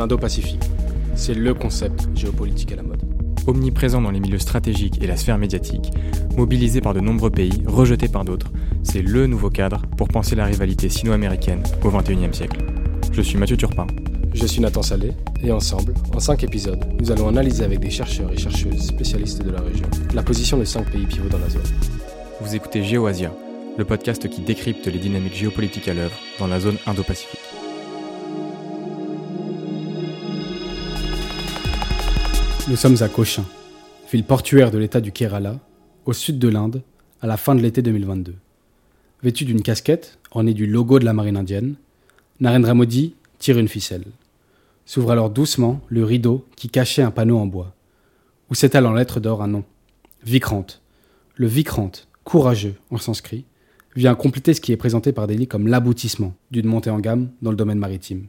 l'Indo-Pacifique. C'est le concept géopolitique à la mode. Omniprésent dans les milieux stratégiques et la sphère médiatique, mobilisé par de nombreux pays, rejeté par d'autres, c'est le nouveau cadre pour penser la rivalité sino-américaine au XXIe siècle. Je suis Mathieu Turpin. Je suis Nathan Salé, et ensemble, en cinq épisodes, nous allons analyser avec des chercheurs et chercheuses spécialistes de la région la position de cinq pays pivots dans la zone. Vous écoutez GeoAsia, le podcast qui décrypte les dynamiques géopolitiques à l'œuvre dans la zone Indo-Pacifique. Nous sommes à Cochin, ville portuaire de l'état du Kerala, au sud de l'Inde, à la fin de l'été 2022. Vêtu d'une casquette ornée du logo de la marine indienne, Narendra Modi tire une ficelle. S'ouvre alors doucement le rideau qui cachait un panneau en bois, où s'étale en lettres d'or un nom. Vikrant. Le Vikrant, courageux en sanskrit, vient compléter ce qui est présenté par Delhi comme l'aboutissement d'une montée en gamme dans le domaine maritime.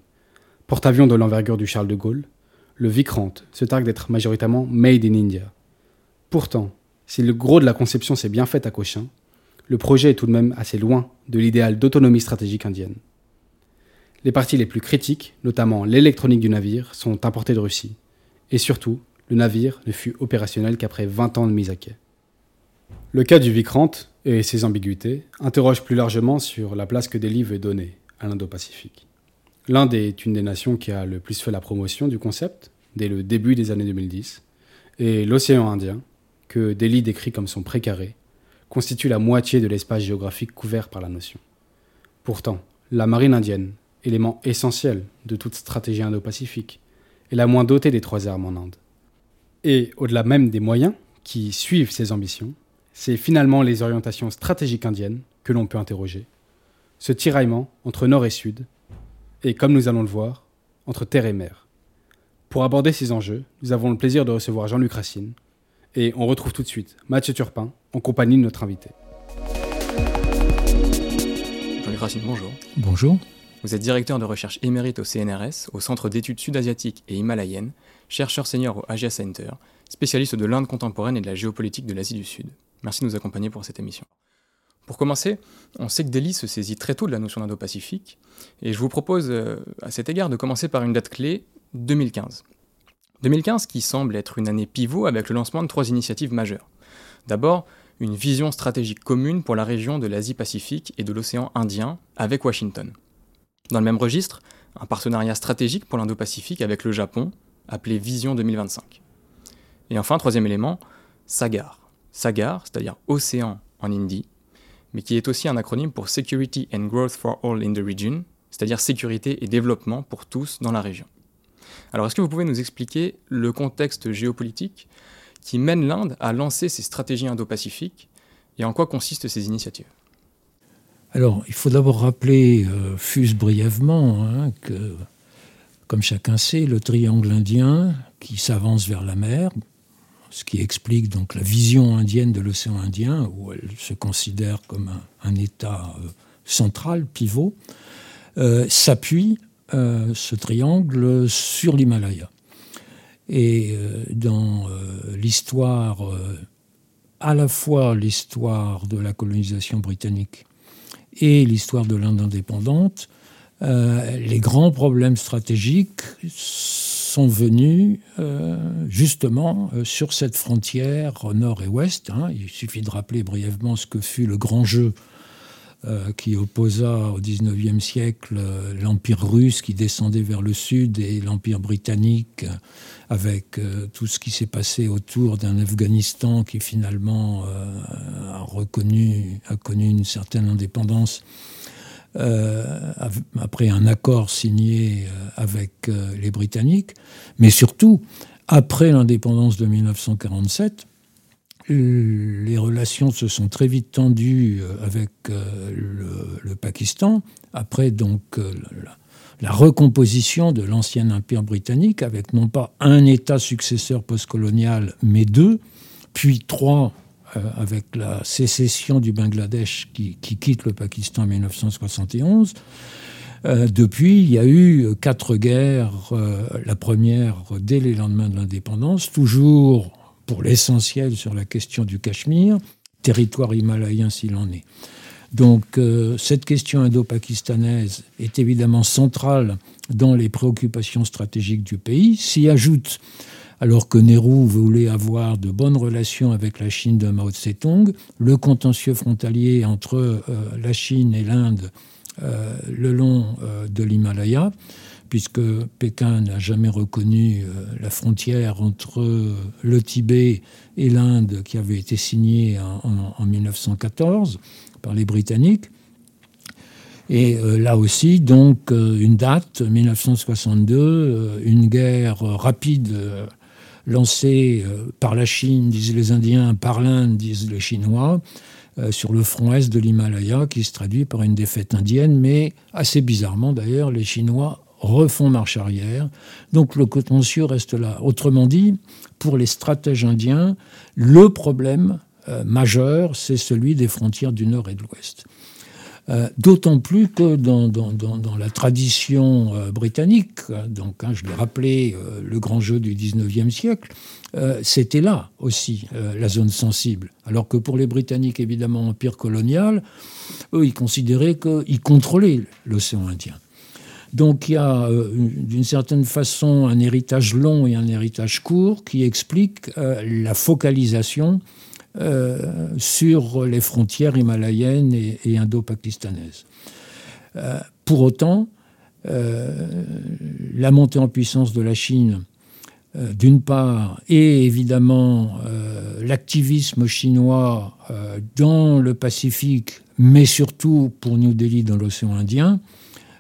Porte-avions de l'envergure du Charles de Gaulle, le Vikrant se targue d'être majoritairement made in India. Pourtant, si le gros de la conception s'est bien fait à Cochin, le projet est tout de même assez loin de l'idéal d'autonomie stratégique indienne. Les parties les plus critiques, notamment l'électronique du navire, sont importées de Russie. Et surtout, le navire ne fut opérationnel qu'après 20 ans de mise à quai. Le cas du Vikrant et ses ambiguïtés interrogent plus largement sur la place que Delhi veut donner à l'Indo-Pacifique. L'Inde est une des nations qui a le plus fait la promotion du concept dès le début des années 2010, et l'océan Indien, que Delhi décrit comme son précaré, constitue la moitié de l'espace géographique couvert par la notion. Pourtant, la marine indienne, élément essentiel de toute stratégie indo-pacifique, est la moins dotée des trois armes en Inde. Et au-delà même des moyens qui suivent ces ambitions, c'est finalement les orientations stratégiques indiennes que l'on peut interroger. Ce tiraillement entre nord et sud et, comme nous allons le voir, entre terre et mer. Pour aborder ces enjeux, nous avons le plaisir de recevoir Jean-Luc Racine, et on retrouve tout de suite Mathieu Turpin en compagnie de notre invité. Jean-Luc Racine, bonjour. Bonjour. Vous êtes directeur de recherche émérite au CNRS, au Centre d'études sud-asiatiques et himalayennes, chercheur senior au Asia Center, spécialiste de l'Inde contemporaine et de la géopolitique de l'Asie du Sud. Merci de nous accompagner pour cette émission. Pour commencer, on sait que Delhi se saisit très tôt de la notion d'Indo-Pacifique, et je vous propose euh, à cet égard de commencer par une date clé, 2015. 2015 qui semble être une année pivot avec le lancement de trois initiatives majeures. D'abord, une vision stratégique commune pour la région de l'Asie-Pacifique et de l'océan Indien avec Washington. Dans le même registre, un partenariat stratégique pour l'Indo-Pacifique avec le Japon, appelé Vision 2025. Et enfin, troisième élément, SAGAR. SAGAR, c'est-à-dire Océan en hindi, mais qui est aussi un acronyme pour Security and Growth for All in the Region, c'est-à-dire sécurité et développement pour tous dans la région. Alors est-ce que vous pouvez nous expliquer le contexte géopolitique qui mène l'Inde à lancer ces stratégies indo-pacifiques et en quoi consistent ces initiatives? Alors il faut d'abord rappeler, euh, fuse brièvement, hein, que comme chacun sait, le triangle indien qui s'avance vers la mer, ce qui explique donc la vision indienne de l'océan Indien, où elle se considère comme un, État euh, central, pivot, euh, s'appuie, euh, ce triangle, sur l'Himalaya. Et dans l'histoire, à la fois l'histoire de la colonisation britannique et l'histoire de l'Inde indépendante, les grands problèmes stratégiques sont venus euh, justement euh, sur cette frontière nord et ouest. Hein. Il suffit de rappeler brièvement ce que fut le grand jeu euh, qui opposa au XIXe siècle l'Empire russe qui descendait vers le sud et l'Empire britannique avec tout ce qui s'est passé autour d'un Afghanistan qui finalement a, reconnu, a connu une certaine indépendance euh, après un accord signé euh, avec euh, les Britanniques, mais surtout après l'indépendance de 1947, les relations se sont très vite tendues avec le, Pakistan, après donc la, recomposition de l'ancien empire britannique avec non pas un État successeur postcolonial, mais deux, puis trois euh, avec la sécession du Bangladesh qui, quitte le Pakistan en 1971. Euh, depuis, il y a eu quatre guerres, euh, la première dès les lendemains de l'indépendance, toujours pour l'essentiel sur la question du Cachemire, territoire himalayen s'il en est. Donc cette question indo-pakistanaise est évidemment centrale dans les préoccupations stratégiques du pays. S'y ajoute alors que Nehru voulait avoir de bonnes relations avec la Chine de Mao Tse-tung, le contentieux frontalier entre euh, la Chine et l'Inde euh, le long euh, de l'Himalaya, puisque Pékin n'a jamais reconnu la frontière entre le Tibet et l'Inde qui avait été signée en, 1914 par les Britanniques. Et là aussi, donc, une date, 1962, une guerre rapide lancé euh, par la Chine, disent les Indiens, par l'Inde, disent les Chinois, euh, sur le front est de l'Himalaya, qui se traduit par une défaite indienne, mais assez bizarrement d'ailleurs, les Chinois refont marche arrière. Donc le contentieux reste là. Autrement dit, pour les stratèges indiens, le problème euh, majeur, c'est celui des frontières du nord et de l'ouest. Euh, d'autant plus que dans, la tradition euh, britannique, donc hein, je l'ai rappelé, le grand jeu du 19e siècle, c'était là aussi la zone sensible. Alors que pour les Britanniques, évidemment, empire colonial, eux, ils considéraient qu'ils contrôlaient l'océan Indien. Donc il y a d'une certaine façon un héritage long et un héritage court qui explique la focalisation euh, sur les frontières himalayennes et, indo-pakistanaises. Euh, pour autant, euh, la montée en puissance de la Chine, d'une part, et évidemment l'activisme chinois dans le Pacifique, mais surtout pour New Delhi dans l'océan Indien,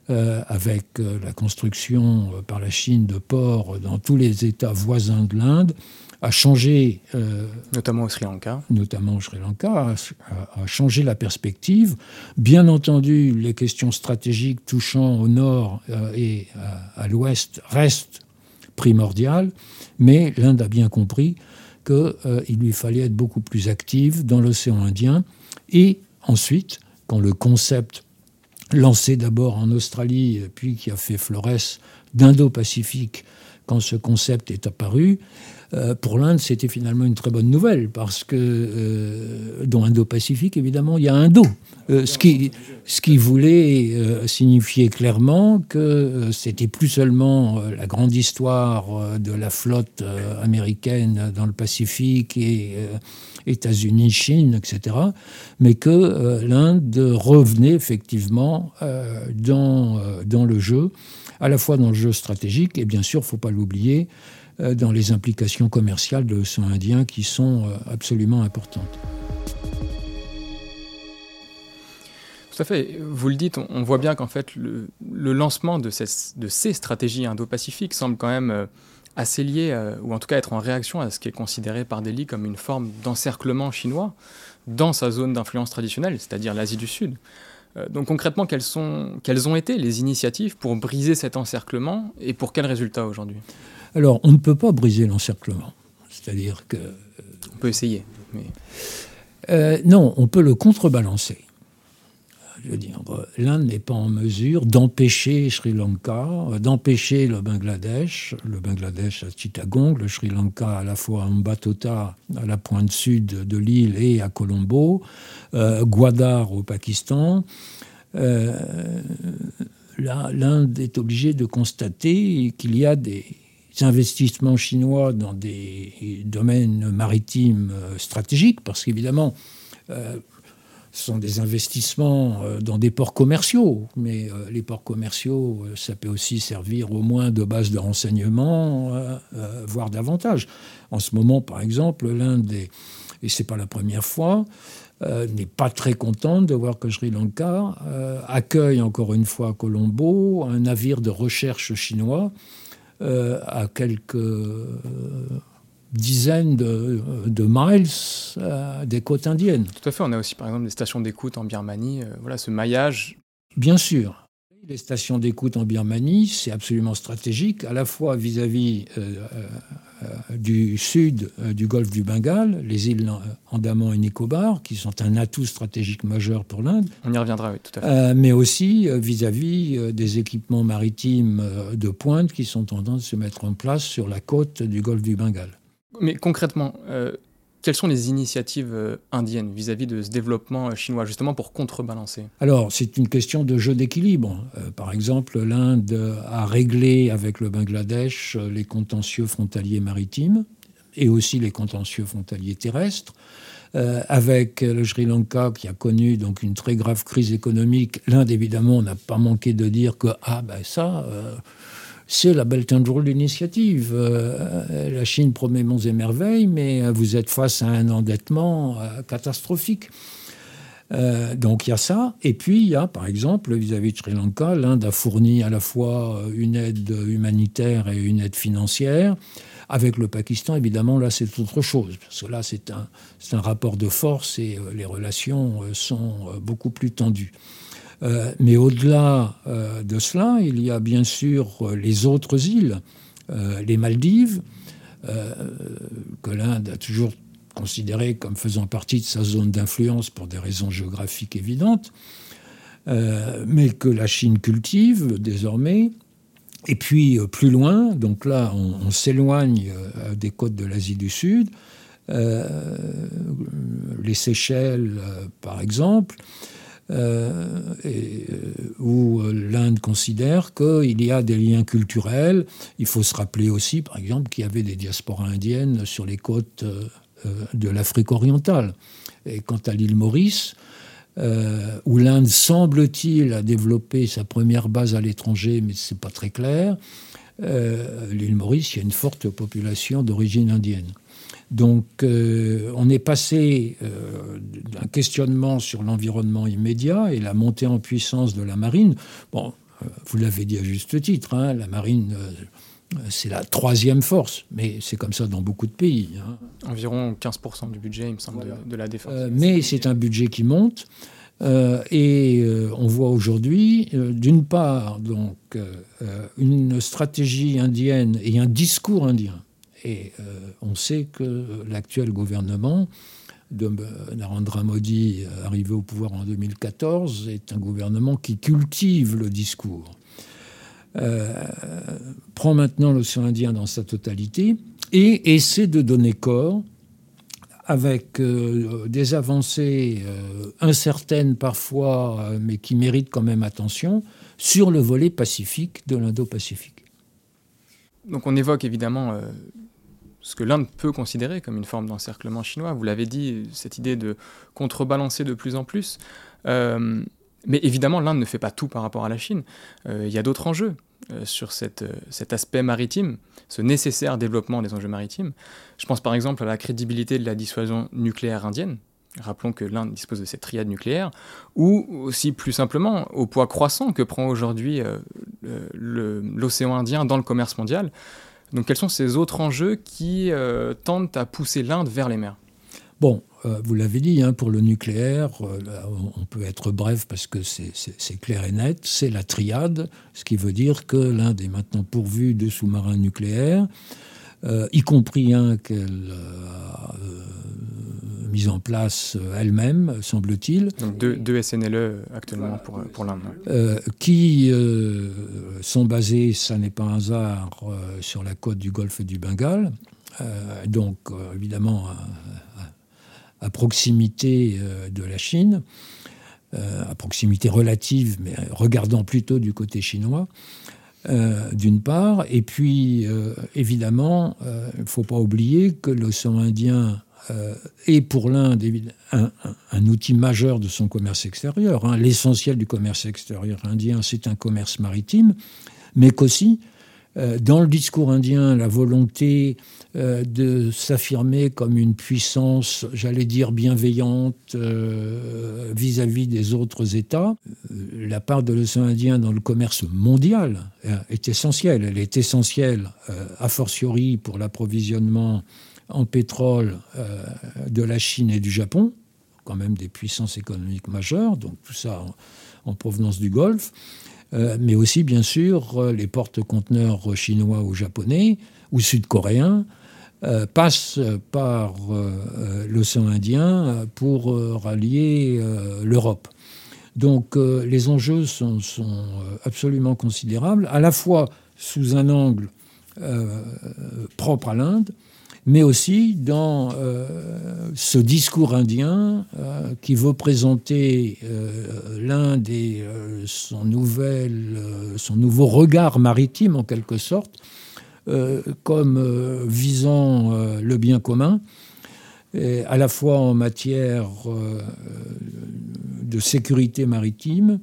avec la construction par la Chine de ports dans tous les États voisins de l'Inde, a changé. Euh, notamment au Sri Lanka. Notamment au Sri Lanka, a, changé la perspective. Bien entendu, les questions stratégiques touchant au nord euh, et à, l'ouest restent primordiales, mais l'Inde a bien compris qu'il euh, lui fallait être beaucoup plus active dans l'océan Indien. Et ensuite, quand le concept lancé d'abord en Australie, puis qui a fait florès d'Indo-Pacifique, quand ce concept est apparu, euh, pour l'Inde, c'était finalement une très bonne nouvelle, parce que euh, dans Indo-Pacifique, évidemment, il y a un dos. Euh, ce, qui, ce qui voulait signifier clairement que c'était plus seulement la grande histoire de la flotte américaine dans le Pacifique et États-Unis, Chine, etc., mais que l'Inde revenait effectivement dans, dans le jeu, à la fois dans le jeu stratégique, et bien sûr, il ne faut pas l'oublier, euh, dans les implications commerciales de l'océan Indien qui sont euh, absolument importantes. Tout à fait. Vous le dites, on, voit bien qu'en fait, le, lancement de ces, de ces stratégies indo-pacifiques semble quand même euh, assez lié, ou en tout cas être en réaction à ce qui est considéré par Delhi comme une forme d'encerclement chinois dans sa zone d'influence traditionnelle, c'est-à-dire l'Asie du Sud. donc concrètement, quelles, sont, quelles ont été les initiatives pour briser cet encerclement et pour quels résultats aujourd'hui? Alors, on ne peut pas briser l'encerclement. C'est-à-dire que. On peut essayer. Mais... Euh, non, on peut le contrebalancer. Je veux dire, l'Inde n'est pas en mesure d'empêcher Sri Lanka, d'empêcher le Bangladesh, le Bangladesh à Chittagong, le Sri Lanka à la fois à Mbatota, à la pointe sud de l'île et à Colombo, euh, Gwadar au Pakistan. Euh, L'Inde est obligée de constater qu'il y a des, investissements chinois dans des domaines maritimes euh, stratégiques, parce qu'évidemment, euh, ce sont des investissements euh, dans des ports commerciaux, mais les ports commerciaux, ça peut aussi servir au moins de base de renseignement, voire davantage. En ce moment, par exemple, l'Inde, et c'est pas la première fois, n'est pas très contente de voir que Sri Lanka accueille encore une fois Colombo un navire de recherche chinois euh, à quelques euh, dizaines de, miles euh, des côtes indiennes. Tout à fait, on a aussi par exemple des stations d'écoute en Birmanie, voilà ce maillage. Bien sûr, les stations d'écoute en Birmanie, c'est absolument stratégique, à la fois vis-à-vis euh, euh, du sud euh, du golfe du Bengale, les îles Andaman et Nicobar, qui sont un atout stratégique majeur pour l'Inde. On y reviendra, oui, tout à fait. mais aussi vis-à-vis des équipements maritimes de pointe qui sont en train de se mettre en place sur la côte du golfe du Bengale. Mais concrètement, quelles sont les initiatives indiennes vis-à-vis de ce développement chinois, justement pour contrebalancer? Alors, c'est une question de jeu d'équilibre. par exemple, l'Inde a réglé avec le Bangladesh les contentieux frontaliers maritimes et aussi les contentieux frontaliers terrestres. Euh, avec le Sri Lanka qui a connu donc une très grave crise économique. L'Inde, évidemment, n'a pas manqué de dire que ah ben ça, euh, c'est la Belt and Roll initiative. Euh, la Chine promet monts et merveilles, mais vous êtes face à un endettement catastrophique. donc il y a ça. Et puis il y a, par exemple, vis-à-vis de Sri Lanka, l'Inde a fourni à la fois une aide humanitaire et une aide financière. Avec le Pakistan, évidemment, là, c'est autre chose, parce là, c'est un, rapport de force et euh, les relations euh, sont euh, beaucoup plus tendues. Mais au-delà de cela, il y a bien sûr les autres îles, les Maldives, que l'Inde a toujours considéré comme faisant partie de sa zone d'influence pour des raisons géographiques évidentes, mais que la Chine cultive désormais, et puis euh, plus loin, donc là on, s'éloigne euh, des côtes de l'Asie du Sud, euh, les Seychelles par exemple, où l'Inde considère qu'il y a des liens culturels. Il faut se rappeler aussi par exemple qu'il y avait des diasporas indiennes sur les côtes de l'Afrique orientale. Et quant à l'île Maurice, euh, où l'Inde, semble-t-il, a développé sa première base à l'étranger, mais ce n'est pas très clair. Euh, l'île Maurice, il y a une forte population d'origine indienne. Donc euh, on est passé d'un questionnement sur l'environnement immédiat et la montée en puissance de la marine. Bon, vous l'avez dit à juste titre, hein, la marine c'est la troisième force, mais c'est comme ça dans beaucoup de pays. Hein. Environ 15% du budget, il me semble, de, la défense. Euh, mais c'est un budget qui monte. Euh, et euh, on voit aujourd'hui, d'une part, donc, une stratégie indienne et un discours indien. Et on sait que l'actuel gouvernement de Narendra Modi, arrivé au pouvoir en 2014, est un gouvernement qui cultive le discours. Euh, prend maintenant l'océan Indien dans sa totalité et essaie de donner corps avec euh, des avancées euh, incertaines parfois, mais qui méritent quand même attention, sur le volet pacifique de l'Indo-Pacifique. Donc on évoque évidemment ce que l'Inde peut considérer comme une forme d'encerclement chinois. Vous l'avez dit, cette idée de contrebalancer de plus en plus. Mais évidemment, l'Inde ne fait pas tout par rapport à la Chine. Euh, il y a d'autres enjeux euh, sur euh, cet aspect maritime, ce nécessaire développement des enjeux maritimes. Je pense par exemple à la crédibilité de la dissuasion nucléaire indienne. Rappelons que l'Inde dispose de cette triade nucléaire, ou aussi plus simplement au poids croissant que prend aujourd'hui l'océan Indien dans le commerce mondial. Donc quels sont ces autres enjeux qui tendent à pousser l'Inde vers les mers? Bon, euh, vous l'avez dit, hein, pour le nucléaire, euh, on peut être bref parce que c'est clair et net, c'est la triade, ce qui veut dire que l'Inde est maintenant pourvu de sous-marins nucléaires, euh, y compris un qu'elle a mis en place elle-même, semble-t-il. Donc deux, SNLE actuellement pour, pour l'Inde. qui sont basés, ça n'est pas un hasard, sur la côte du golfe du Bengale. donc évidemment à proximité euh, de la Chine, euh, à proximité relative, mais regardant plutôt du côté chinois. Euh, d'une part, et puis évidemment, il ne faut pas oublier que l'océan Indien est pour l'Inde un, outil majeur de son commerce extérieur. Hein. L'essentiel du commerce extérieur indien, c'est un commerce maritime, mais qu'aussi euh, dans le discours indien, la volonté euh, de s'affirmer comme une puissance, j'allais dire, bienveillante euh, vis-à-vis des autres États, la part de l'océan Indien dans le commerce mondial est essentielle. Elle est essentielle, a fortiori, pour l'approvisionnement en pétrole de la Chine et du Japon, quand même des puissances économiques majeures, donc tout ça en provenance du Golfe. Euh, mais aussi, bien sûr, euh, les porte-conteneurs chinois ou japonais ou sud-coréens euh, passent par l'océan Indien pour rallier l'Europe. Donc les enjeux sont, absolument considérables, à la fois sous un angle propre à l'Inde, mais aussi dans ce discours indien qui veut présenter l'Inde et son, nouvelle, son nouveau regard maritime en quelque sorte comme visant le bien commun, à la fois en matière de sécurité maritime,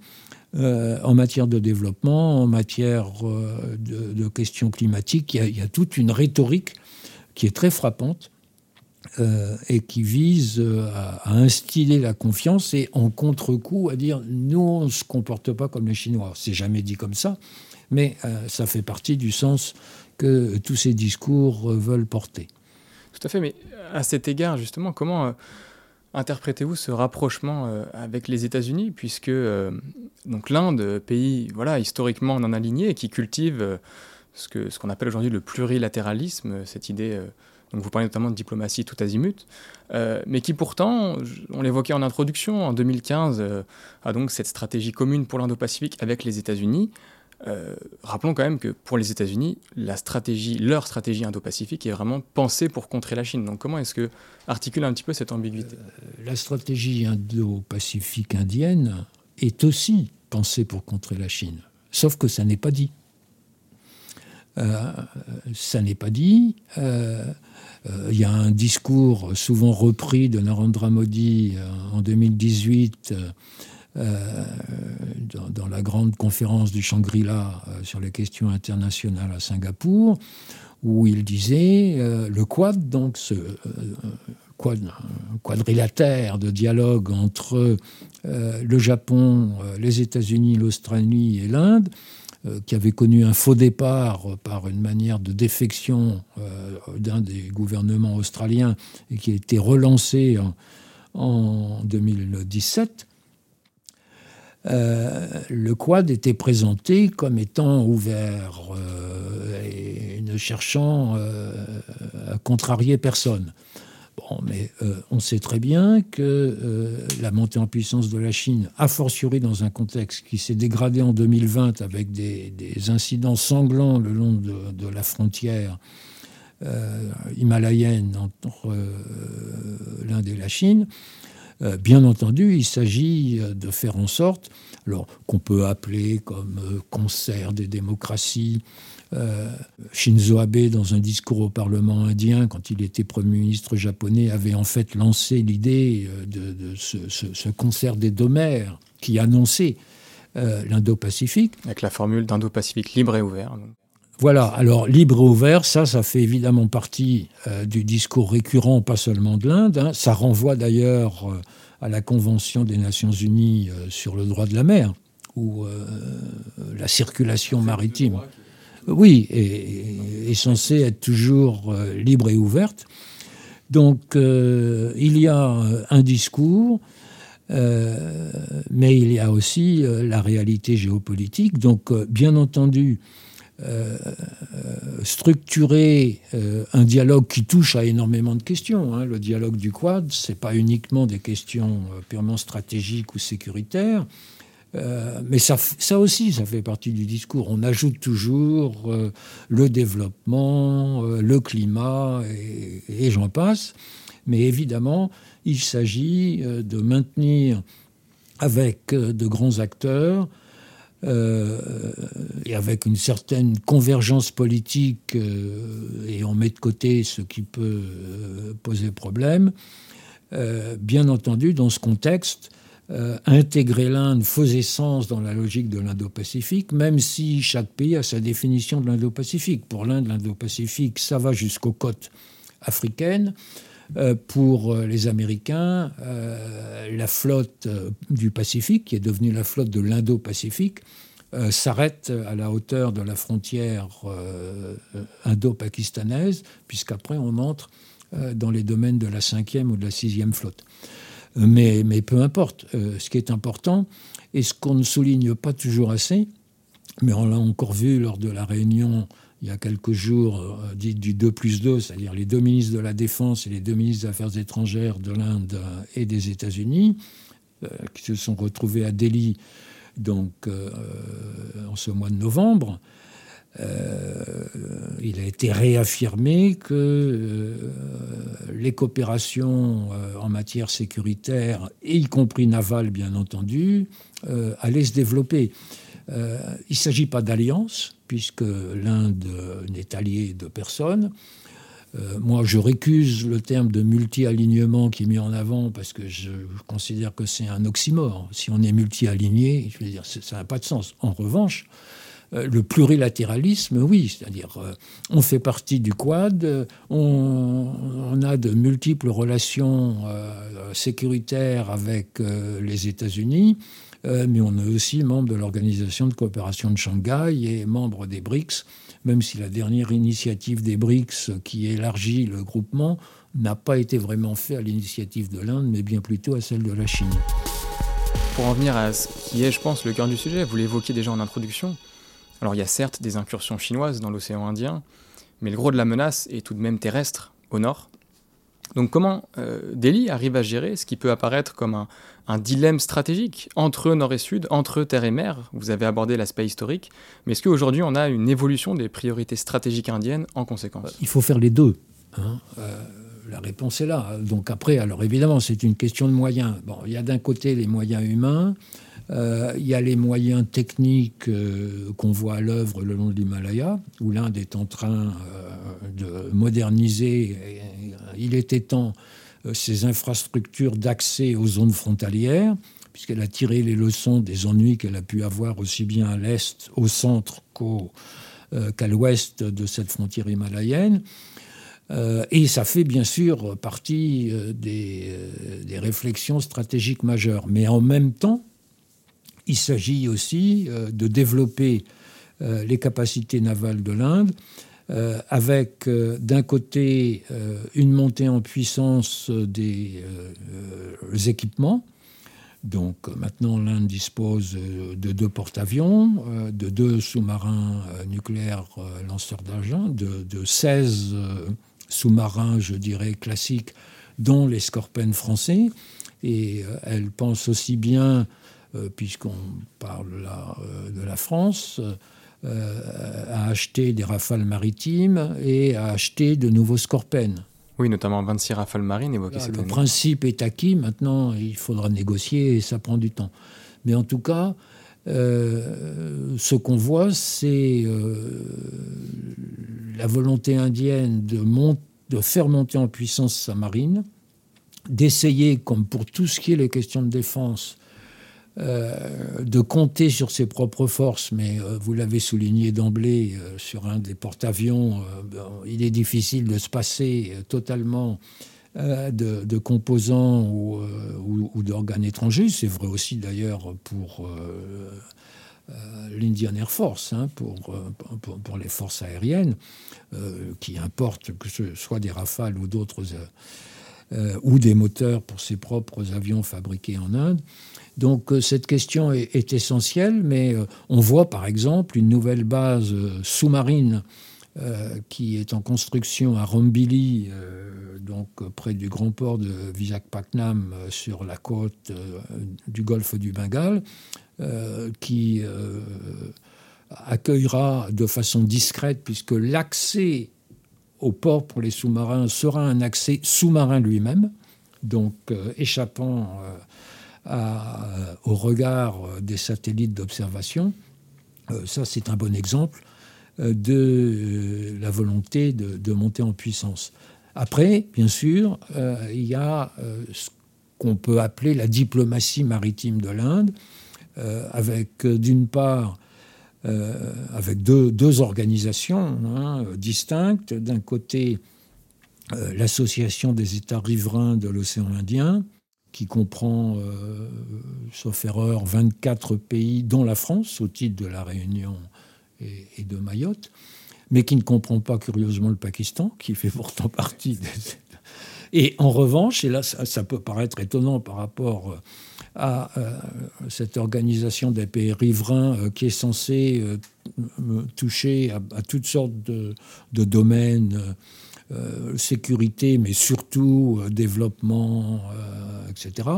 euh, en matière de développement, en matière euh, de, questions climatiques. Il y, a, toute une rhétorique qui est très frappante euh, et qui vise à, instiller la confiance et en contre-coup à dire nous, on ne se comporte pas comme les Chinois. C'est jamais dit comme ça, mais ça fait partie du sens que tous ces discours veulent porter. Tout à fait, mais à cet égard, justement, comment interprétez-vous ce rapprochement euh, avec les États-Unis, puisque euh, l'Inde, pays voilà historiquement non aligné, qui cultive euh, ce que ce qu'on appelle aujourd'hui le plurilatéralisme, cette idée. donc vous parlez notamment de diplomatie tout azimut, mais qui pourtant, on l'évoquait en introduction, en 2015, a donc cette stratégie commune pour l'Indo-Pacifique avec les États-Unis. Euh, rappelons quand même que pour les États-Unis, la stratégie, leur stratégie indo-pacifique est vraiment pensée pour contrer la Chine. Donc comment est-ce que articule un petit peu cette ambiguïté? Euh, La stratégie indo-pacifique indienne est aussi pensée pour contrer la Chine, sauf que ça n'est pas dit. Euh, ça n'est pas dit. Il y a un discours souvent repris de Narendra Modi en 2018 euh, dans, la grande conférence du Shangri-La euh, sur les questions internationales à Singapour, où il disait euh, le Quad, donc ce quadrilatère de dialogue entre le Japon, les États-Unis, l'Australie et l'Inde, qui avait connu un faux départ par une manière de défection d'un des gouvernements australiens et qui a été relancé en, en 2017, euh, le quad était présenté comme étant ouvert euh, et ne cherchant euh, à contrarier personne. Bon, mais on sait très bien que la montée en puissance de la Chine, a fortiori dans un contexte qui s'est dégradé en 2020 avec des, incidents sanglants le long de, la frontière himalayenne entre l'Inde et la Chine, euh, bien entendu, il s'agit euh, de faire en sorte, alors qu'on peut appeler comme euh, concert des démocraties, Shinzo Abe, dans un discours au Parlement indien, quand il était Premier ministre japonais, avait en fait lancé l'idée de, ce, concert des deux mers qui annonçait l'Indo-Pacifique. Avec la formule d'Indo-Pacifique libre et ouvert. Voilà, alors libre et ouvert, ça, ça fait évidemment partie euh, du discours récurrent, pas seulement de l'Inde. Hein. Ça renvoie d'ailleurs euh, à la Convention des Nations Unies euh, sur le droit de la mer, où la circulation maritime, oui, est, est, censée être toujours libre et ouverte. Donc, il y a un discours. mais il y a aussi la réalité géopolitique. Donc, bien entendu, euh, structurer euh, un dialogue qui touche à énormément de questions. Hein. Le dialogue du Quad, c'est pas uniquement des questions euh, purement stratégiques ou sécuritaires, mais ça, ça aussi, ça fait partie du discours. On ajoute toujours le développement, le climat, et, j'en passe. Mais évidemment, il s'agit de maintenir avec de grands acteurs euh, et avec une certaine convergence politique, euh, et on met de côté ce qui peut euh, poser problème, bien entendu, dans ce contexte, intégrer l'Inde faisait sens dans la logique de l'Indo-Pacifique, même si chaque pays a sa définition de l'Indo-Pacifique. Pour l'Inde, l'Indo-Pacifique, ça va jusqu'aux côtes africaines. Euh, pour euh, les Américains, euh, la flotte du Pacifique, qui est devenue la flotte de l'Indo-Pacifique, s'arrête à la hauteur de la frontière indo-pakistanaise, puisqu'après on entre dans les domaines de la cinquième ou de la sixième flotte. Mais, peu importe. ce qui est important, et ce qu'on ne souligne pas toujours assez, mais on l'a encore vu lors de la réunion il y a quelques jours, euh, dit du 2 plus 2, c'est-à-dire les deux ministres de la Défense et les deux ministres des Affaires étrangères de l'Inde euh, et des États-Unis, euh, qui se sont retrouvés à Delhi donc, en ce mois de novembre. Il a été réaffirmé que les coopérations en matière sécuritaire, y compris navale bien entendu, allaient se développer. il ne s'agit pas d'alliance, puisque l'Inde n'est alliée de personne. Euh, moi, je récuse le terme de multi-alignement qui est mis en avant parce que je considère que c'est un oxymore. Si on est multi-aligné, ça n'a pas de sens. En revanche, euh, le plurilatéralisme, oui, c'est-à-dire euh, on fait partie du Quad, on, on a de multiples relations sécuritaires avec les États-Unis, mais on est aussi membre de l'Organisation de coopération de Shanghai et membre des BRICS même si la dernière initiative des BRICS qui élargit le groupement n'a pas été vraiment faite à l'initiative de l'Inde, mais bien plutôt à celle de la Chine. Pour en venir à ce qui est, je pense, le cœur du sujet, vous l'évoquiez déjà en introduction. Alors il y a certes des incursions chinoises dans l'océan Indien, mais le gros de la menace est tout de même terrestre, au nord. Donc comment euh, Delhi arrive à gérer ce qui peut apparaître comme un, dilemme stratégique entre nord et sud, entre terre et mer? Vous avez abordé l'aspect historique, mais est-ce qu'aujourd'hui on a une évolution des priorités stratégiques indiennes en conséquence? Il faut faire les deux. Hein. Euh, la réponse est là. Donc après, alors évidemment, c'est une question de moyens. Bon, il y a d'un côté les moyens humains, euh, il y a les moyens techniques euh, qu'on voit à l'œuvre le long de l'Himalaya, où l'Inde est en train euh, de moderniser. il était temps ces infrastructures d'accès aux zones frontalières, puisqu'elle a tiré les leçons des ennuis qu'elle a pu avoir aussi bien à l'est, au centre qu'à l'ouest de cette frontière himalayenne. et ça fait bien sûr partie des, des, réflexions stratégiques majeures. Mais en même temps, il s'agit aussi euh, de développer euh, les capacités navales de l'Inde, euh, avec d'un côté une montée en puissance des équipements. Donc maintenant, l'Inde dispose de deux porte-avions, de deux sous-marins nucléaires lanceurs d'argent, de, de, 16 sous-marins, je dirais, classiques, dont les Scorpions français. Et elle pense aussi bien puisqu'on parle là euh, de la France, euh, à acheter des rafales maritimes et à acheter de nouveaux Scorpènes. Oui, notamment 26 rafales marines évoquées Le principe est acquis, maintenant il faudra négocier et ça prend du temps. Mais en tout cas, ce qu'on voit, c'est la volonté indienne de, de, faire monter en puissance sa marine, d'essayer, comme pour tout ce qui est les questions de défense, euh, de compter sur ses propres forces, mais euh, vous l'avez souligné d'emblée euh, sur un des porte-avions, il est difficile de se passer totalement de, composants ou, d'organes étrangers. C'est vrai aussi d'ailleurs pour l'Indian Air Force, hein, pour, pour, les forces aériennes, qui importent que ce soit des rafales ou d'autres, ou des moteurs pour ses propres avions fabriqués en Inde. Donc euh, cette question est, essentielle, mais euh, on voit par exemple une nouvelle base euh, sous-marine qui est en construction à Rombili, donc près du grand port de Visakhapatnam, sur la côte du golfe du Bengale, qui accueillera de façon discrète, puisque l'accès au port pour les sous-marins sera un accès sous-marin lui-même, donc échappant au regard des satellites d'observation. Euh, ça, c'est un bon exemple euh, de euh, la volonté de, monter en puissance. Après, bien sûr, il y a ce qu'on peut appeler la diplomatie maritime de l'Inde, avec d'une part avec deux, organisations hein, distinctes. D'un côté, l'Association des États riverains de l'océan Indien, qui comprend, euh, sauf erreur, 24 pays, dont la France, au titre de la Réunion et, de Mayotte, mais qui ne comprend pas curieusement le Pakistan, qui fait pourtant partie des... Et en revanche, et là ça, peut paraître étonnant par rapport euh, à euh, cette organisation des pays riverains qui est censée toucher à, toutes sortes de, domaines euh, sécurité, mais surtout euh, développement, euh, etc.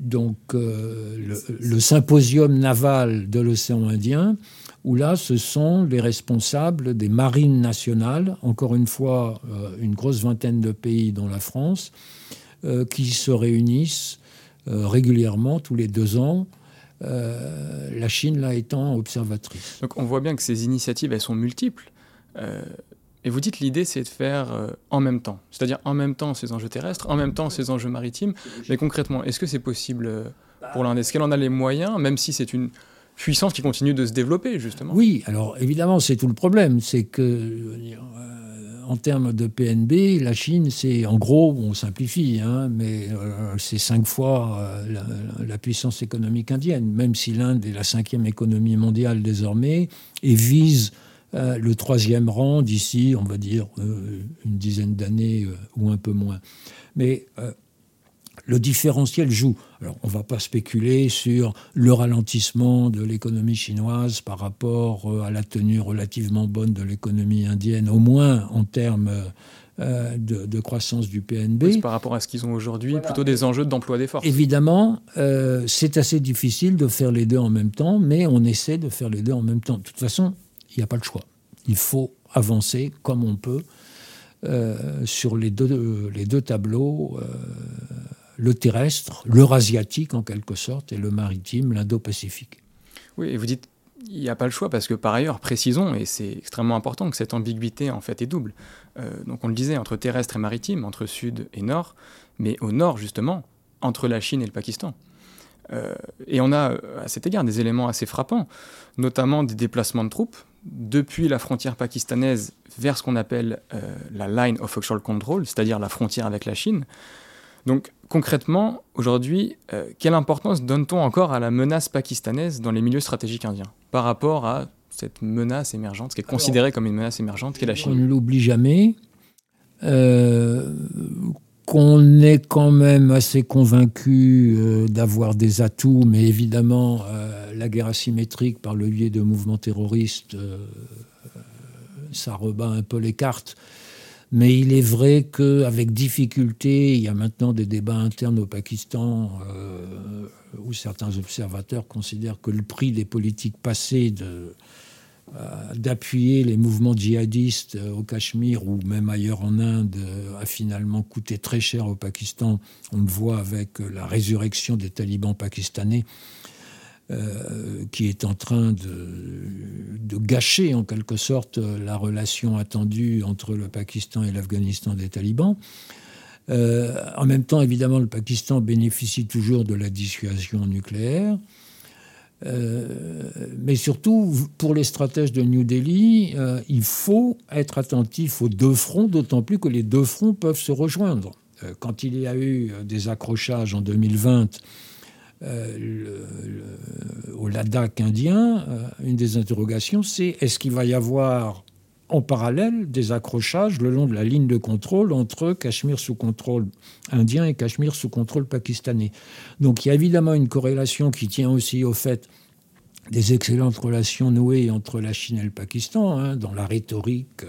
donc le, symposium naval de l'océan Indien où là, ce sont les responsables des marines nationales, encore une fois, une grosse vingtaine de pays, dont la France, qui se réunissent régulièrement, tous les deux ans, la Chine là étant observatrice. Donc on voit bien que ces initiatives, elles sont multiples. Et vous dites l'idée, c'est de faire euh, en même temps, c'est-à-dire en même temps ces enjeux terrestres, en même temps ces enjeux maritimes. Mais concrètement, est-ce que c'est possible euh, pour l'Inde? Est-ce qu'elle en a les moyens, même si c'est une puissance qui continue de se développer, justement? Oui, alors évidemment, c'est tout le problème. C'est que, euh, en termes de PNB, la Chine, c'est en gros, on simplifie, hein, mais c'est cinq fois la, la, puissance économique indienne, même si l'Inde est la cinquième économie mondiale désormais et vise euh, le troisième rang d'ici, on va dire, euh, une dizaine d'années euh, ou un peu moins. Mais le différentiel joue. Alors, on ne va pas spéculer sur le ralentissement de l'économie chinoise par rapport à la tenue relativement bonne de l'économie indienne, au moins en termes de, croissance du PNB. par rapport à ce qu'ils ont aujourd'hui, plutôt des enjeux d'emploi des forces. Évidemment, c'est assez difficile de faire les deux en même temps, mais on essaie de faire les deux en même temps. De toute façon, il n'y a pas le choix. Il faut avancer comme on peut euh, sur les deux, les deux tableaux, euh, le terrestre, l'eurasiatique en quelque sorte, et le maritime, l'Indo-Pacifique. Oui, et vous dites il n'y a pas le choix parce que par ailleurs, précisons, et c'est extrêmement important que cette ambiguïté en fait est double. Euh, donc on le disait, entre terrestre et maritime, entre sud et nord, mais au nord justement, entre la Chine et le Pakistan. et on a à cet égard des éléments assez frappants, notamment des déplacements de troupes depuis la frontière pakistanaise vers ce qu'on appelle euh, la line of actual control, c'est-à-dire la frontière avec la Chine. Donc concrètement, aujourd'hui, euh, quelle importance donne-t-on encore à la menace pakistanaise dans les milieux stratégiques indiens par rapport à cette menace émergente, qui est considéré comme une menace émergente, qu'est la Chine? On ne l'oublie jamais. Euh, qu'on est quand même assez convaincu euh, d'avoir des atouts, mais évidemment, euh, la guerre asymétrique par le biais de mouvements terroristes, ça rebat un peu les cartes. Mais il est vrai qu'avec difficulté, il y a maintenant des débats internes au Pakistan où certains observateurs considèrent que le prix des politiques passées euh, d'appuyer les mouvements djihadistes euh, au Cachemire ou même ailleurs en Inde euh, a finalement coûté très cher au Pakistan. On le voit avec la résurrection des talibans pakistanais. qui est en train de, gâcher en quelque sorte la relation attendue entre le Pakistan et l'Afghanistan des talibans. en même temps, évidemment, le Pakistan bénéficie toujours de la dissuasion nucléaire. Euh, mais surtout, pour les stratèges de New Delhi, euh, il faut être attentif aux deux fronts, d'autant plus que les deux fronts peuvent se rejoindre. Euh, quand il y a eu des accrochages en 2020 au Ladakh indien, une des interrogations, c'est est-ce qu'il va y avoir en parallèle des accrochages le long de la ligne de contrôle entre Cachemire sous contrôle indien et Cachemire sous contrôle pakistanais? Donc il y a évidemment une corrélation qui tient aussi au fait des excellentes relations nouées entre la Chine et le Pakistan. Hein, dans la rhétorique,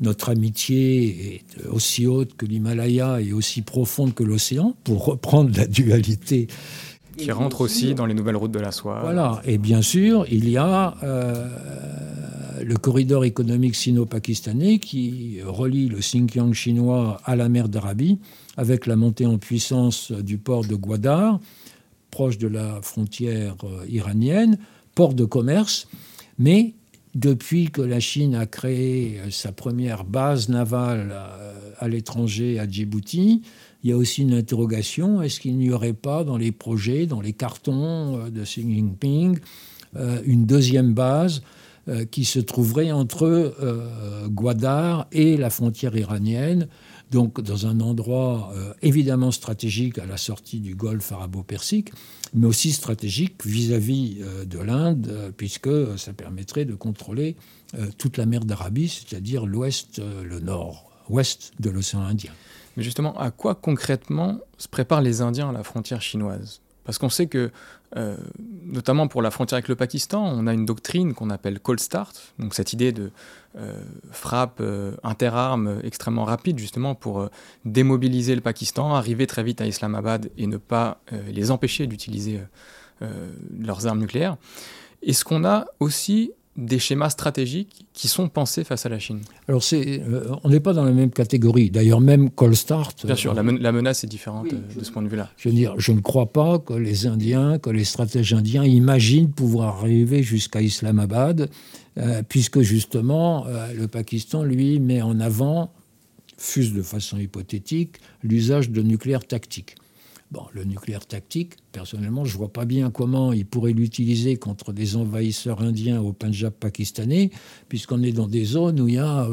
notre amitié est aussi haute que l'Himalaya et aussi profonde que l'océan, pour reprendre la dualité qui rentre aussi dans les nouvelles routes de la soie. Voilà, et bien sûr, il y a euh, le corridor économique sino-pakistanais qui relie le Xinjiang chinois à la mer d'Arabie, avec la montée en puissance du port de Gwadar, proche de la frontière euh, iranienne, port de commerce, mais depuis que la Chine a créé euh, sa première base navale à l'étranger, à Djibouti, il y a aussi une interrogation, est-ce qu'il n'y aurait pas dans les projets, dans les cartons de Xi Jinping, une deuxième base euh, qui se trouverait entre euh, Gwadar et la frontière iranienne, donc dans un endroit euh, évidemment stratégique à la sortie du golfe arabo-persique, mais aussi stratégique vis-à-vis de l'Inde, puisque ça permettrait de contrôler toute la mer d'Arabie, c'est-à-dire l'ouest, le nord-ouest de l'océan Indien. Justement, à quoi concrètement se préparent les Indiens à la frontière chinoise? Parce qu'on sait que euh, notamment pour la frontière avec le Pakistan, on a une doctrine qu'on appelle cold start, donc cette idée de euh, frappe euh, interarmes extrêmement rapide justement pour démobiliser le Pakistan, arriver très vite à Islamabad et ne pas les empêcher d'utiliser leurs armes nucléaires. Est-ce qu'on a aussi des schémas stratégiques qui sont pensés face à la Chine Alors, c'est, euh, on n'est pas dans la même catégorie. D'ailleurs, même Colstart. Bien sûr, la, menace est différente euh, de ce point de vue-là. Je veux dire, je ne crois pas que les Indiens, que les stratèges indiens imaginent pouvoir arriver jusqu'à Islamabad, euh, puisque justement, le Pakistan, lui, met en avant, fuse de façon hypothétique, l'usage de nucléaire tactique. Bon, le nucléaire tactique, personnellement, je ne vois pas bien comment il pourrait l'utiliser contre des envahisseurs indiens au Punjab pakistanais, puisqu'on est dans des zones où il y a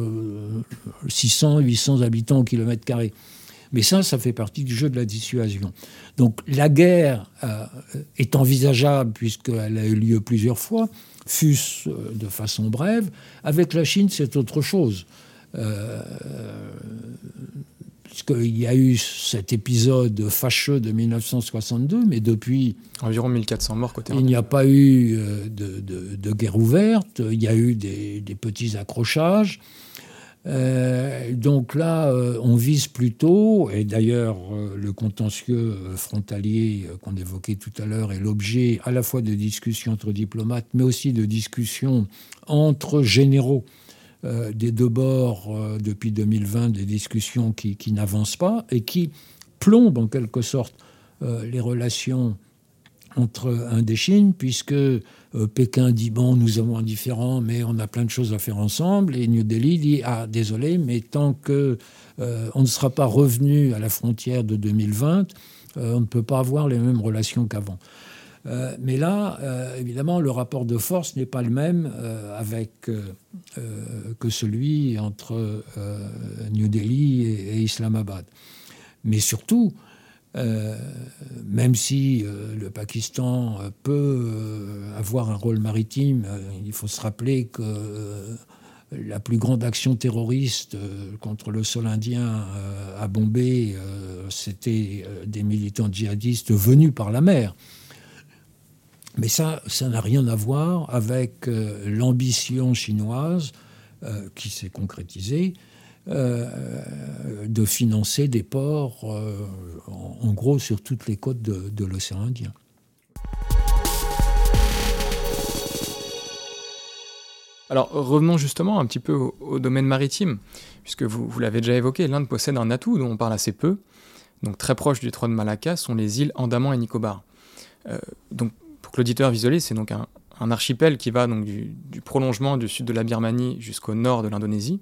600, euh, 800 habitants au kilomètre carré. Mais ça, ça fait partie du jeu de la dissuasion. Donc la guerre euh, est envisageable puisqu'elle a eu lieu plusieurs fois, fût-ce euh, de façon brève. Avec la Chine, c'est autre chose puisqu'il y a eu cet épisode fâcheux de 1962, mais depuis... Environ 1400 morts côté Il n'y a pas eu euh, de, guerre ouverte, il y a eu des, petits accrochages. Euh, donc là, euh, on vise plutôt, et d'ailleurs le contentieux frontalier qu'on évoquait tout à l'heure est l'objet à la fois de discussions entre diplomates, mais aussi de discussions entre généraux euh, des deux bords euh, depuis 2020 des discussions qui, n'avancent pas et qui plombent en quelque sorte euh, les relations entre Inde et Chine, puisque Pékin dit bon, nous avons un différent, mais on a plein de choses à faire ensemble, et New Delhi dit ah désolé, mais tant que on ne sera pas revenu à la frontière de 2020, on ne peut pas avoir les mêmes relations qu'avant. Euh, mais là, euh, évidemment, le rapport de force n'est pas le même euh, avec, que celui entre New Delhi et, Islamabad. Mais surtout, même si le Pakistan peut avoir un rôle maritime, il faut se rappeler que la plus grande action terroriste contre le sol indien à Bombay, c'était des militants djihadistes venus par la mer. Mais ça, ça n'a rien à voir avec euh, l'ambition chinoise euh, qui s'est concrétisée euh, de financer des ports, en, gros, sur toutes les côtes de, l'océan Indien. Alors revenons justement un petit peu au, domaine maritime, puisque vous, l'avez déjà évoqué, l'Inde possède un atout dont on parle assez peu, donc très proche du détroit de Malacca, sont les îles Andaman et Nicobar. donc l'auditeur visualise, c'est donc un, archipel qui va donc du, prolongement du sud de la Birmanie jusqu'au nord de l'Indonésie.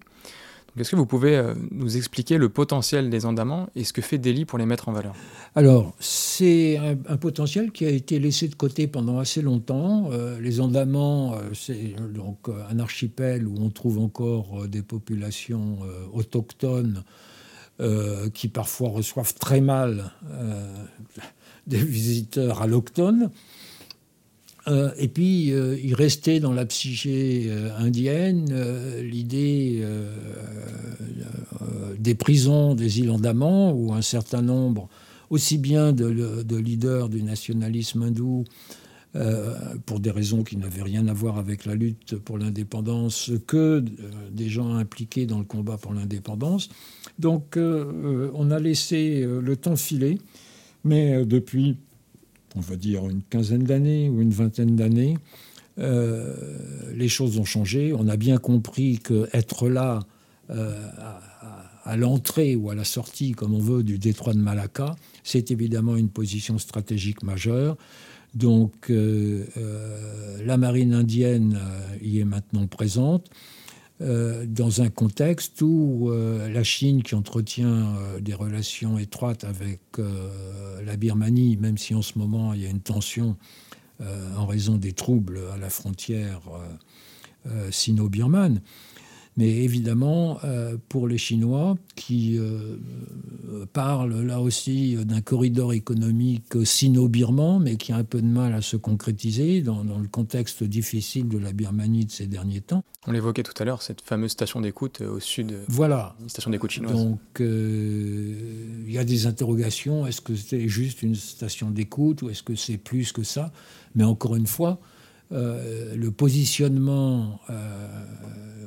Est-ce que vous pouvez euh, nous expliquer le potentiel des Andamans et ce que fait Delhi pour les mettre en valeur? Alors, c'est un, potentiel qui a été laissé de côté pendant assez longtemps. Euh, les Andamans, euh, c'est donc un archipel où on trouve encore des populations autochtones qui parfois reçoivent très mal des visiteurs allochtones. Euh, et puis, euh, il restait dans la psyché euh, indienne l'idée des prisons des îles Andaman, où un certain nombre, aussi bien de, leaders du nationalisme hindou, pour des raisons qui n'avaient rien à voir avec la lutte pour l'indépendance, que des gens impliqués dans le combat pour l'indépendance. Donc, on a laissé le temps filer, mais depuis on va dire une quinzaine d'années ou une vingtaine d'années, euh, les choses ont changé. On a bien compris qu'être là euh, à, l'entrée ou à la sortie, comme on veut, du détroit de Malacca, c'est évidemment une position stratégique majeure. Donc euh, la marine indienne y est maintenant présente. Euh, dans un contexte où euh, la Chine, qui entretient euh, des relations étroites avec la Birmanie, même si en ce moment il y a une tension en raison des troubles à la frontière sino-birmane, mais évidemment, pour les Chinois, qui parlent là aussi d'un corridor économique sino-birman, mais qui a un peu de mal à se concrétiser dans, le contexte difficile de la Birmanie de ces derniers temps. On l'évoquait tout à l'heure, cette fameuse station d'écoute euh, au sud. Voilà. station d'écoute chinoise. Donc, il y a des interrogations. Est-ce que c'est juste une station d'écoute ou est-ce que c'est plus que ça? Mais encore une fois, le positionnement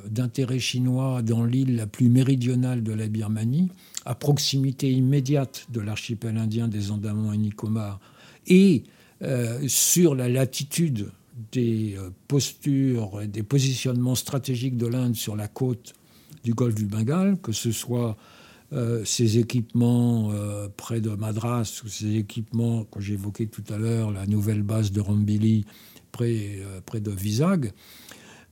d'intérêt chinois dans l'île la plus méridionale de la Birmanie, à proximité immédiate de l'archipel indien des Andamans et Nicobar, et euh, sur la latitude des postures et des positionnements stratégiques de l'Inde sur la côte du golfe du Bengale, que ce soit ces équipements près de Madras ou ces équipements que j'évoquais tout à l'heure, la nouvelle base de Rambili près, près de Vizag,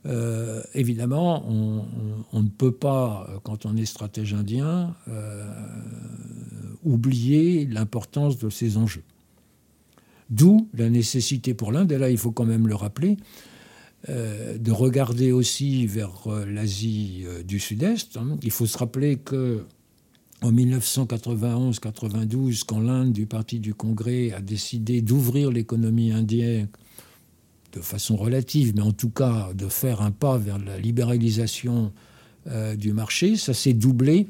euh, évidemment, on, ne peut pas, quand on est stratège indien, euh, oublier l'importance de ces enjeux. D'où la nécessité pour l'Inde, et là il faut quand même le rappeler, euh, de regarder aussi vers l'Asie du Sud-Est. Hein. Il faut se rappeler que en 1991-92, quand l'Inde du Parti du Congrès a décidé d'ouvrir l'économie indienne de façon relative, mais en tout cas de faire un pas vers la libéralisation euh, du marché, ça s'est doublé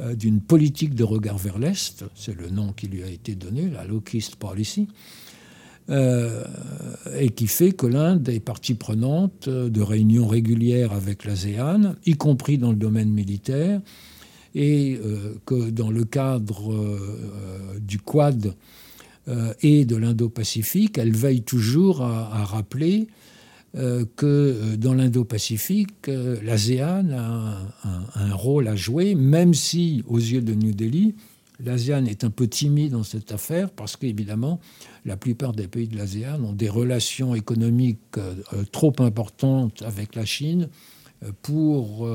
euh, d'une politique de regard vers l'Est, c'est le nom qui lui a été donné, la Locust Policy, euh, et qui fait que l'Inde est partie prenante de réunions régulières avec l'ASEAN, y compris dans le domaine militaire, et que dans le cadre du Quad, euh, et de l'Indo-Pacifique, elle veille toujours à, rappeler euh, que euh, dans l'Indo-Pacifique, l'ASEAN a un, rôle à jouer, même si, aux yeux de New Delhi, l'ASEAN est un peu timide dans cette affaire, parce qu'évidemment, la plupart des pays de l'ASEAN ont des relations économiques trop importantes avec la Chine pour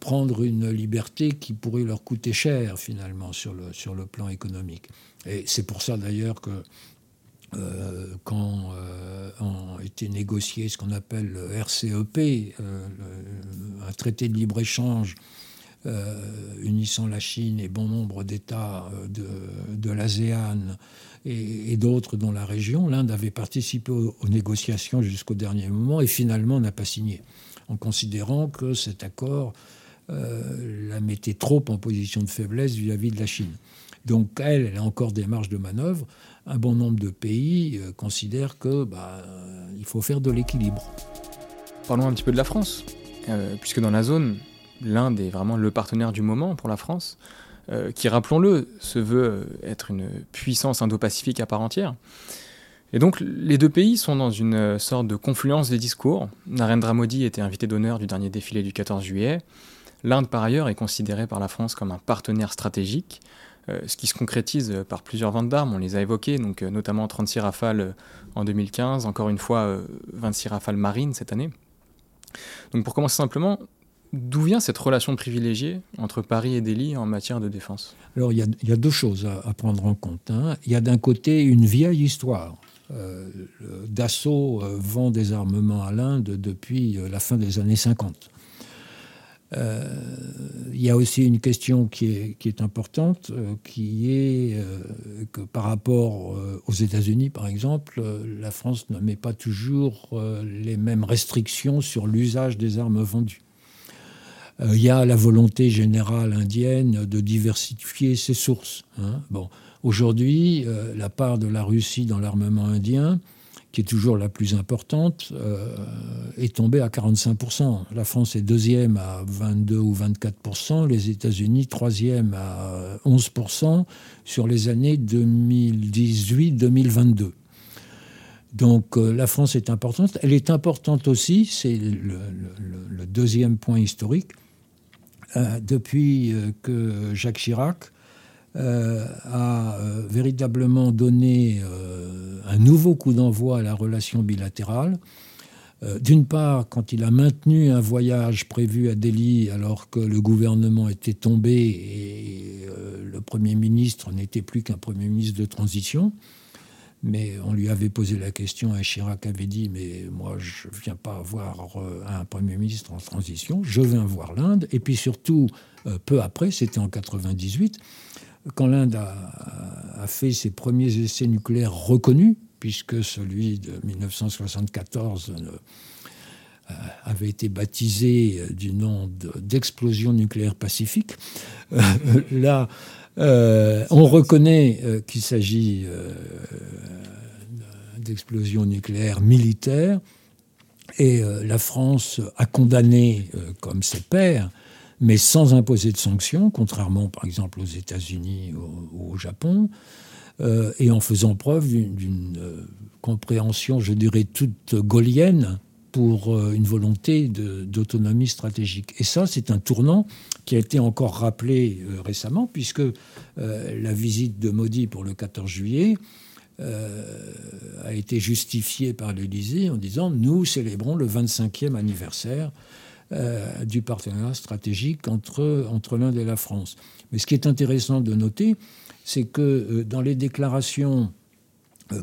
prendre une liberté qui pourrait leur coûter cher, finalement, sur le, sur le plan économique. Et c'est pour ça d'ailleurs que euh, quand euh, a été négocié ce qu'on appelle le RCEP, euh, un traité de libre-échange unissant la Chine et bon nombre d'États de, l'ASEAN et, d'autres dans la région, l'Inde avait participé aux, négociations jusqu'au dernier moment et finalement n'a pas signé, en considérant que cet accord la mettait trop en position de faiblesse vis à -vis de la Chine. Donc elle, elle a encore des marges de manœuvre. Un bon nombre de pays euh, considèrent que bah, il faut faire de l'équilibre. Parlons un petit peu de la France, euh, puisque dans la zone, l'Inde est vraiment le partenaire du moment pour la France, euh, qui, rappelons-le, se veut être une puissance indo-pacifique à part entière. Et donc les deux pays sont dans une sorte de confluence des discours. Narendra Modi était invité d'honneur du dernier défilé du 14 juillet. L'Inde, par ailleurs, est considérée par la France comme un partenaire stratégique, euh, ce qui se concrétise par plusieurs ventes d'armes, on les a évoquées, donc euh, notamment 36 rafales euh, en 2015, encore une fois 26 rafales marines cette année. Donc pour commencer simplement, D'où vient cette relation privilégiée entre Paris et Delhi en matière de défense? Alors il y, a deux choses à, prendre en compte. Hein. Il y a d'un côté une vieille histoire. Dassault vend des armements à l'Inde depuis la fin des années 50. Euh, il y a aussi une question qui est, importante, euh, qui est euh, que par rapport aux États-Unis, par exemple, la France ne met pas toujours les mêmes restrictions sur l'usage des armes vendues. Il y a la volonté générale indienne de diversifier ses sources. Hein. Bon, aujourd'hui, la part de la Russie dans l'armement indien qui est toujours la plus importante, euh, est tombée à 45%. La France est deuxième à 22 ou 24%, les États-Unis troisième à 11% sur les années 2018-2022. Donc euh, la France est importante. Elle est importante aussi, c'est le, deuxième point historique, euh, depuis que Jacques Chirac euh, a euh, véritablement donné euh, un nouveau coup d'envoi à la relation bilatérale. D'une part, quand il a maintenu un voyage prévu à Delhi alors que le gouvernement était tombé et le Premier ministre n'était plus qu'un Premier ministre de transition, mais on lui avait posé la question et Chirac avait dit Mais moi, je ne viens pas voir un Premier ministre en transition, je viens voir l'Inde. Et puis surtout, peu après, c'était en 98, quand l'Inde a, fait ses premiers essais nucléaires reconnus, puisque celui de 1974 euh, avait été baptisé du nom d'explosion nucléaire pacifique, euh, là, euh, on reconnaît qu'il s'agit d'explosion nucléaire militaire, et la France a condamné, comme ses pairs, mais sans imposer de sanctions, contrairement par exemple aux États-Unis ou au Japon, et en faisant preuve d'une compréhension, je dirais, toute gaulienne pour euh, une volonté d'autonomie stratégique. Et ça, c'est un tournant qui a été encore rappelé euh, récemment, puisque euh, la visite de Modi pour le 14 juillet a été justifiée par l'Élysée en disant nous célébrons le 25e anniversaire du partenariat stratégique entre, entre l'Inde et la France. Mais ce qui est intéressant de noter, c'est que dans les déclarations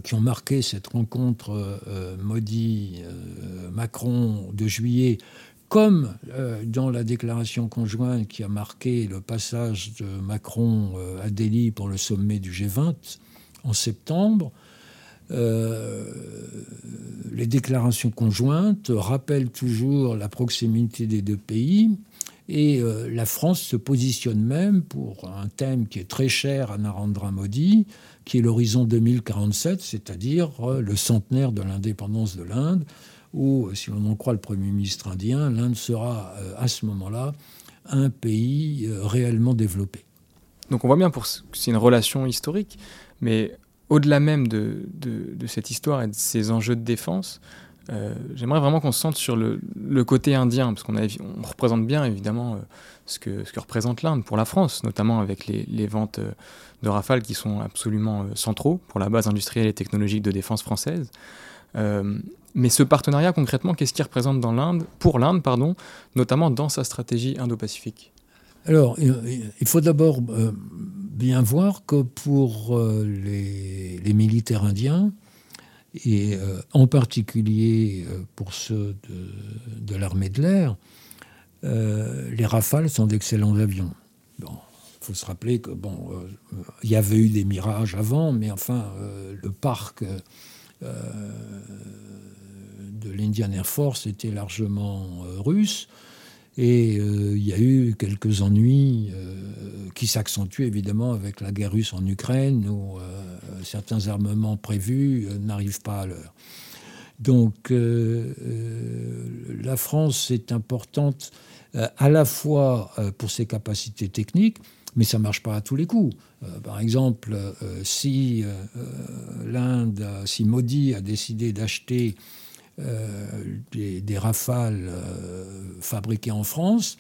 qui ont marqué cette rencontre euh, euh, Modi-Macron de juillet, comme dans la déclaration conjointe qui a marqué le passage de Macron à Delhi pour le sommet du G20 en septembre, les déclarations conjointes rappellent toujours la proximité des deux pays et la France se positionne même pour un thème qui est très cher à Narendra Modi, qui est l'horizon 2047, c'est-à-dire euh, le centenaire de l'indépendance de l'Inde, où, si on en croit le Premier ministre indien, l'Inde sera euh, à ce moment-là un pays euh, réellement développé. Donc on voit bien, pour c'est une relation historique, mais au-delà même de, de, cette histoire et de ces enjeux de défense, j'aimerais vraiment qu'on se sente sur le, côté indien, parce qu'on on représente bien évidemment ce, que, ce que représente l'Inde pour la France, notamment avec les, ventes de Rafale qui sont absolument euh, centraux pour la base industrielle et technologique de défense française. Euh, mais ce partenariat, concrètement, qu'est-ce qu'il représente dans pour l'Inde, pardon, notamment dans sa stratégie indo-pacifique? Alors, il faut d'abord euh, bien voir que pour les, militaires indiens, et en particulier pour ceux de, l'armée de l'air, les Rafales sont d'excellents avions. Bon, faut se rappeler que bon, euh, il y avait eu des mirages avant, mais enfin, euh, le parc euh, de l'Indian Air Force était largement russe. Et il y a eu quelques ennuis qui s'accentuent évidemment avec la guerre russe en Ukraine, où certains armements prévus n'arrivent pas à l'heure. Donc la France est importante à la fois pour ses capacités techniques, mais ça ne marche pas à tous les coups. Euh, par exemple, euh, si euh, l'Inde, si Modi a décidé d'acheter des, rafales fabriquées en France,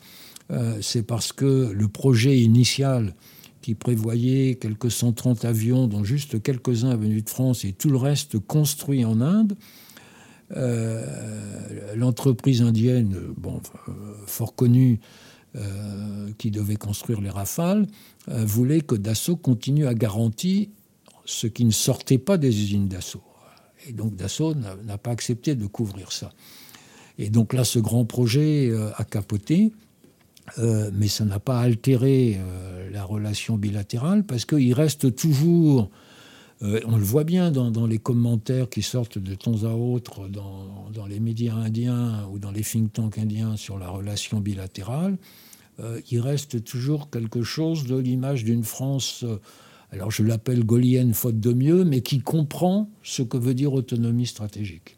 c'est parce que le projet initial qui prévoyait quelques 130 avions, dont juste quelques-uns venus de France et tout le reste construit en Inde, l'entreprise indienne, bon, fort connue, euh, qui devait construire les Rafales, euh, voulait que Dassault continue à garantir ce qui ne sortait pas des usines Dassault. Et donc Dassault n'a pas accepté de couvrir ça. Et donc là, ce grand projet euh, a capoté, mais ça n'a pas altéré la relation bilatérale parce qu'il reste toujours on le voit bien dans, les commentaires qui sortent de temps à autre dans, dans, les médias indiens ou dans les think tanks indiens sur la relation bilatérale. Euh, il reste toujours quelque chose de l'image d'une France, euh, alors je l'appelle gaulienne faute de mieux, mais qui comprend ce que veut dire autonomie stratégique.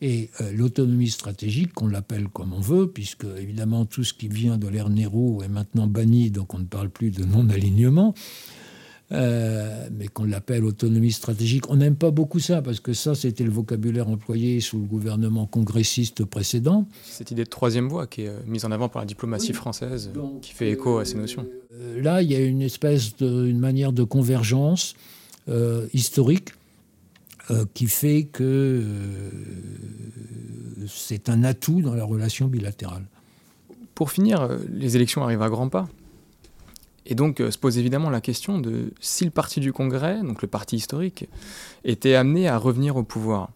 Et euh, l'autonomie stratégique, qu'on l'appelle comme on veut, puisque évidemment tout ce qui vient de l'ère Nehru est maintenant banni, donc on ne parle plus de non-alignement, euh, mais qu'on l'appelle autonomie stratégique. On n'aime pas beaucoup ça, parce que ça, c'était le vocabulaire employé sous le gouvernement congressiste précédent. Cette idée de troisième voie qui est euh, mise en avant par la diplomatie française, euh, qui fait écho à ces notions. là, il y a une espèce de, une manière de convergence historique qui fait que c'est un atout dans la relation bilatérale. Pour finir, les élections arrivent à grands pas. Et donc euh, se pose évidemment la question de si le parti du Congrès, donc le parti historique, était amené à revenir au pouvoir.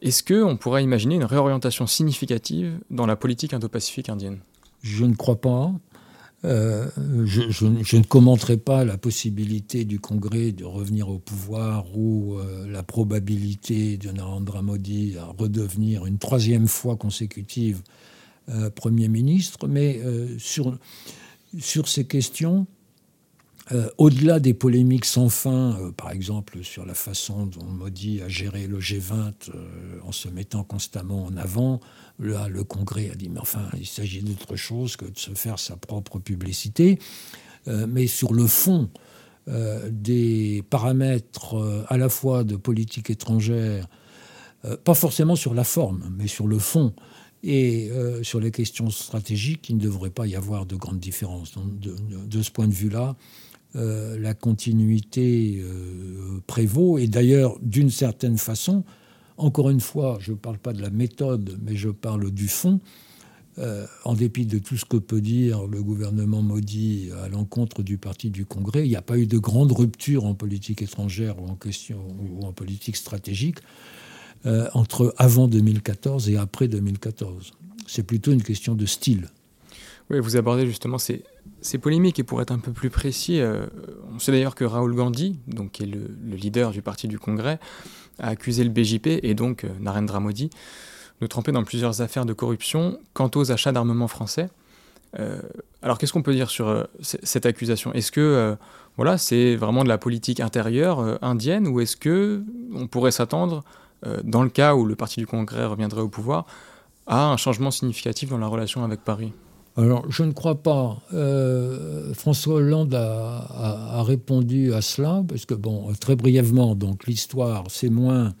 Est-ce qu'on pourrait imaginer une réorientation significative dans la politique indo-pacifique indienne? Je ne crois pas. Euh, je, ne commenterai pas la possibilité du Congrès de revenir au pouvoir ou euh, la probabilité de Narendra Modi à redevenir une troisième fois consécutive Premier ministre, mais sur, sur ces questions, euh, au-delà des polémiques sans fin, euh, par exemple sur la façon dont Modi a géré le G20 euh, en se mettant constamment en avant, là, le Congrès a dit, mais enfin, il s'agit d'autre chose que de se faire sa propre publicité. mais sur le fond des paramètres à la fois de politique étrangère, pas forcément sur la forme, mais sur le fond, et sur les questions stratégiques, il ne devrait pas y avoir de grandes différences. de, ce point de vue-là, euh, la continuité euh, prévaut. Et d'ailleurs, d'une certaine façon, encore une fois, je ne parle pas de la méthode, mais je parle du fond. Euh, en dépit de tout ce que peut dire le gouvernement maudit à l'encontre du parti du Congrès, il n'y a pas eu de grande rupture en politique étrangère ou en, question, ou en politique stratégique entre avant 2014 et après 2014. C'est plutôt une question de style. Oui, vous abordez justement ces, polémiques, et pour être un peu plus précis, euh, on sait d'ailleurs que Rahul Gandhi, donc, qui est le, leader du parti du Congrès, a accusé le BJP et donc euh, Narendra Modi de tremper dans plusieurs affaires de corruption quant aux achats d'armements français. Euh, alors qu'est-ce qu'on peut dire sur cette accusation? Est-ce que voilà, c'est vraiment de la politique intérieure indienne ou est-ce que on pourrait s'attendre, dans le cas où le parti du Congrès reviendrait au pouvoir, à un changement significatif dans la relation avec Paris alors, je ne crois pas. Euh, François Hollande a, répondu à cela, parce que, bon, très brièvement, donc l'histoire, c'est moins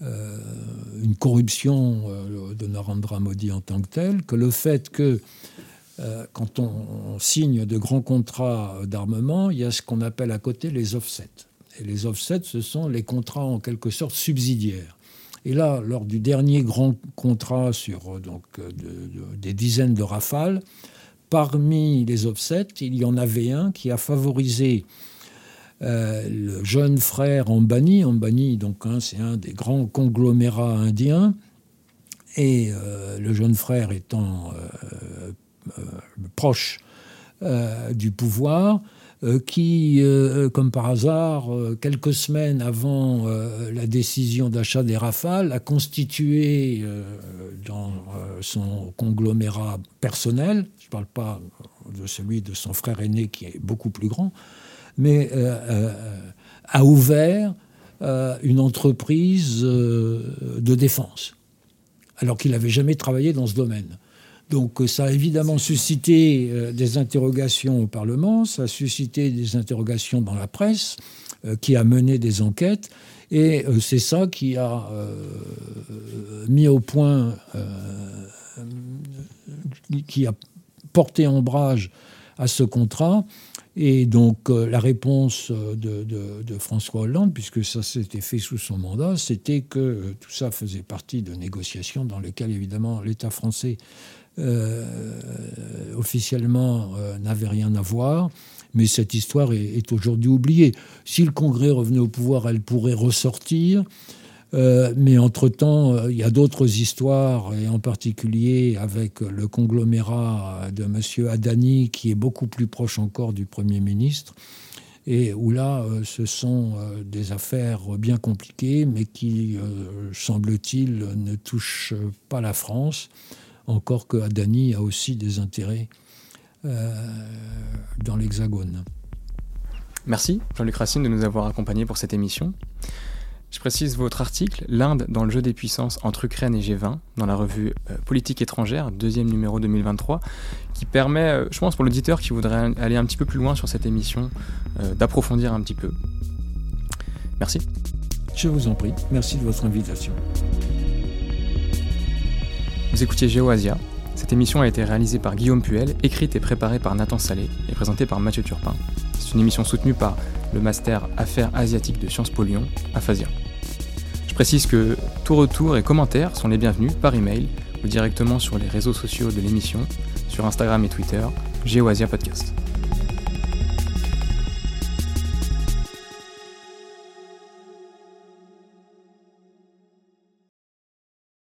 euh, une corruption euh, de Narendra Modi en tant que telle, que le fait que, quand on, signe de grands contrats d'armement, il y a ce qu'on appelle à côté les offsets. Et les offsets, ce sont les contrats en quelque sorte subsidiaires. Et là, lors du dernier grand contrat sur euh, donc, euh, des dizaines de rafales, parmi les offsets, il y en avait un qui a favorisé euh, le jeune frère Ambani. Ambani, donc, hein, c'est un des grands conglomérats indiens. Et le jeune frère étant proche du pouvoir, qui, euh, comme par hasard, euh, quelques semaines avant la décision d'achat des Rafales, a constitué dans son conglomérat personnel, je ne parle pas de celui de son frère aîné qui est beaucoup plus grand, mais a ouvert une entreprise de défense, alors qu'il n'avait jamais travaillé dans ce domaine. Donc ça a évidemment suscité euh, des interrogations au Parlement, ça a suscité des interrogations dans la presse, euh, qui a mené des enquêtes, et euh, c'est ça qui a mis au point, qui a porté ombrage à ce contrat. Et donc la réponse de, de, François Hollande, puisque ça s'était fait sous son mandat, c'était que tout ça faisait partie de négociations dans lesquelles évidemment l'État français euh, officiellement euh, n'avait rien à voir. Mais cette histoire est, aujourd'hui oubliée. Si le Congrès revenait au pouvoir, elle pourrait ressortir. Euh, mais entre-temps, il y a d'autres histoires, et en particulier avec le conglomérat de M. Adani, qui est beaucoup plus proche encore du Premier ministre, et où là, ce sont des affaires bien compliquées, mais qui, semble-t-il, ne touchent pas la France encore que Adani a aussi des intérêts euh, dans l'Hexagone. Merci Jean-Luc Racine de nous avoir accompagnés pour cette émission. Je précise votre article, L'Inde dans le jeu des puissances entre Ukraine et G20, dans la revue euh, Politique étrangère, deuxième numéro 2023, qui permet, euh, je pense pour l'auditeur qui voudrait aller un petit peu plus loin sur cette émission, d'approfondir un petit peu. Merci. Je vous en prie. Merci de votre invitation. Vous écoutiez GeoAsia. Cette émission a été réalisée par Guillaume Puel, écrite et préparée par Nathan Salé et présentée par Mathieu Turpin. C'est une émission soutenue par le Master Affaires asiatiques de Sciences Po Lyon, Aphasia. Je précise que tout retour et commentaires sont les bienvenus par email ou directement sur les réseaux sociaux de l'émission, sur Instagram et Twitter, GeoAsia Podcast.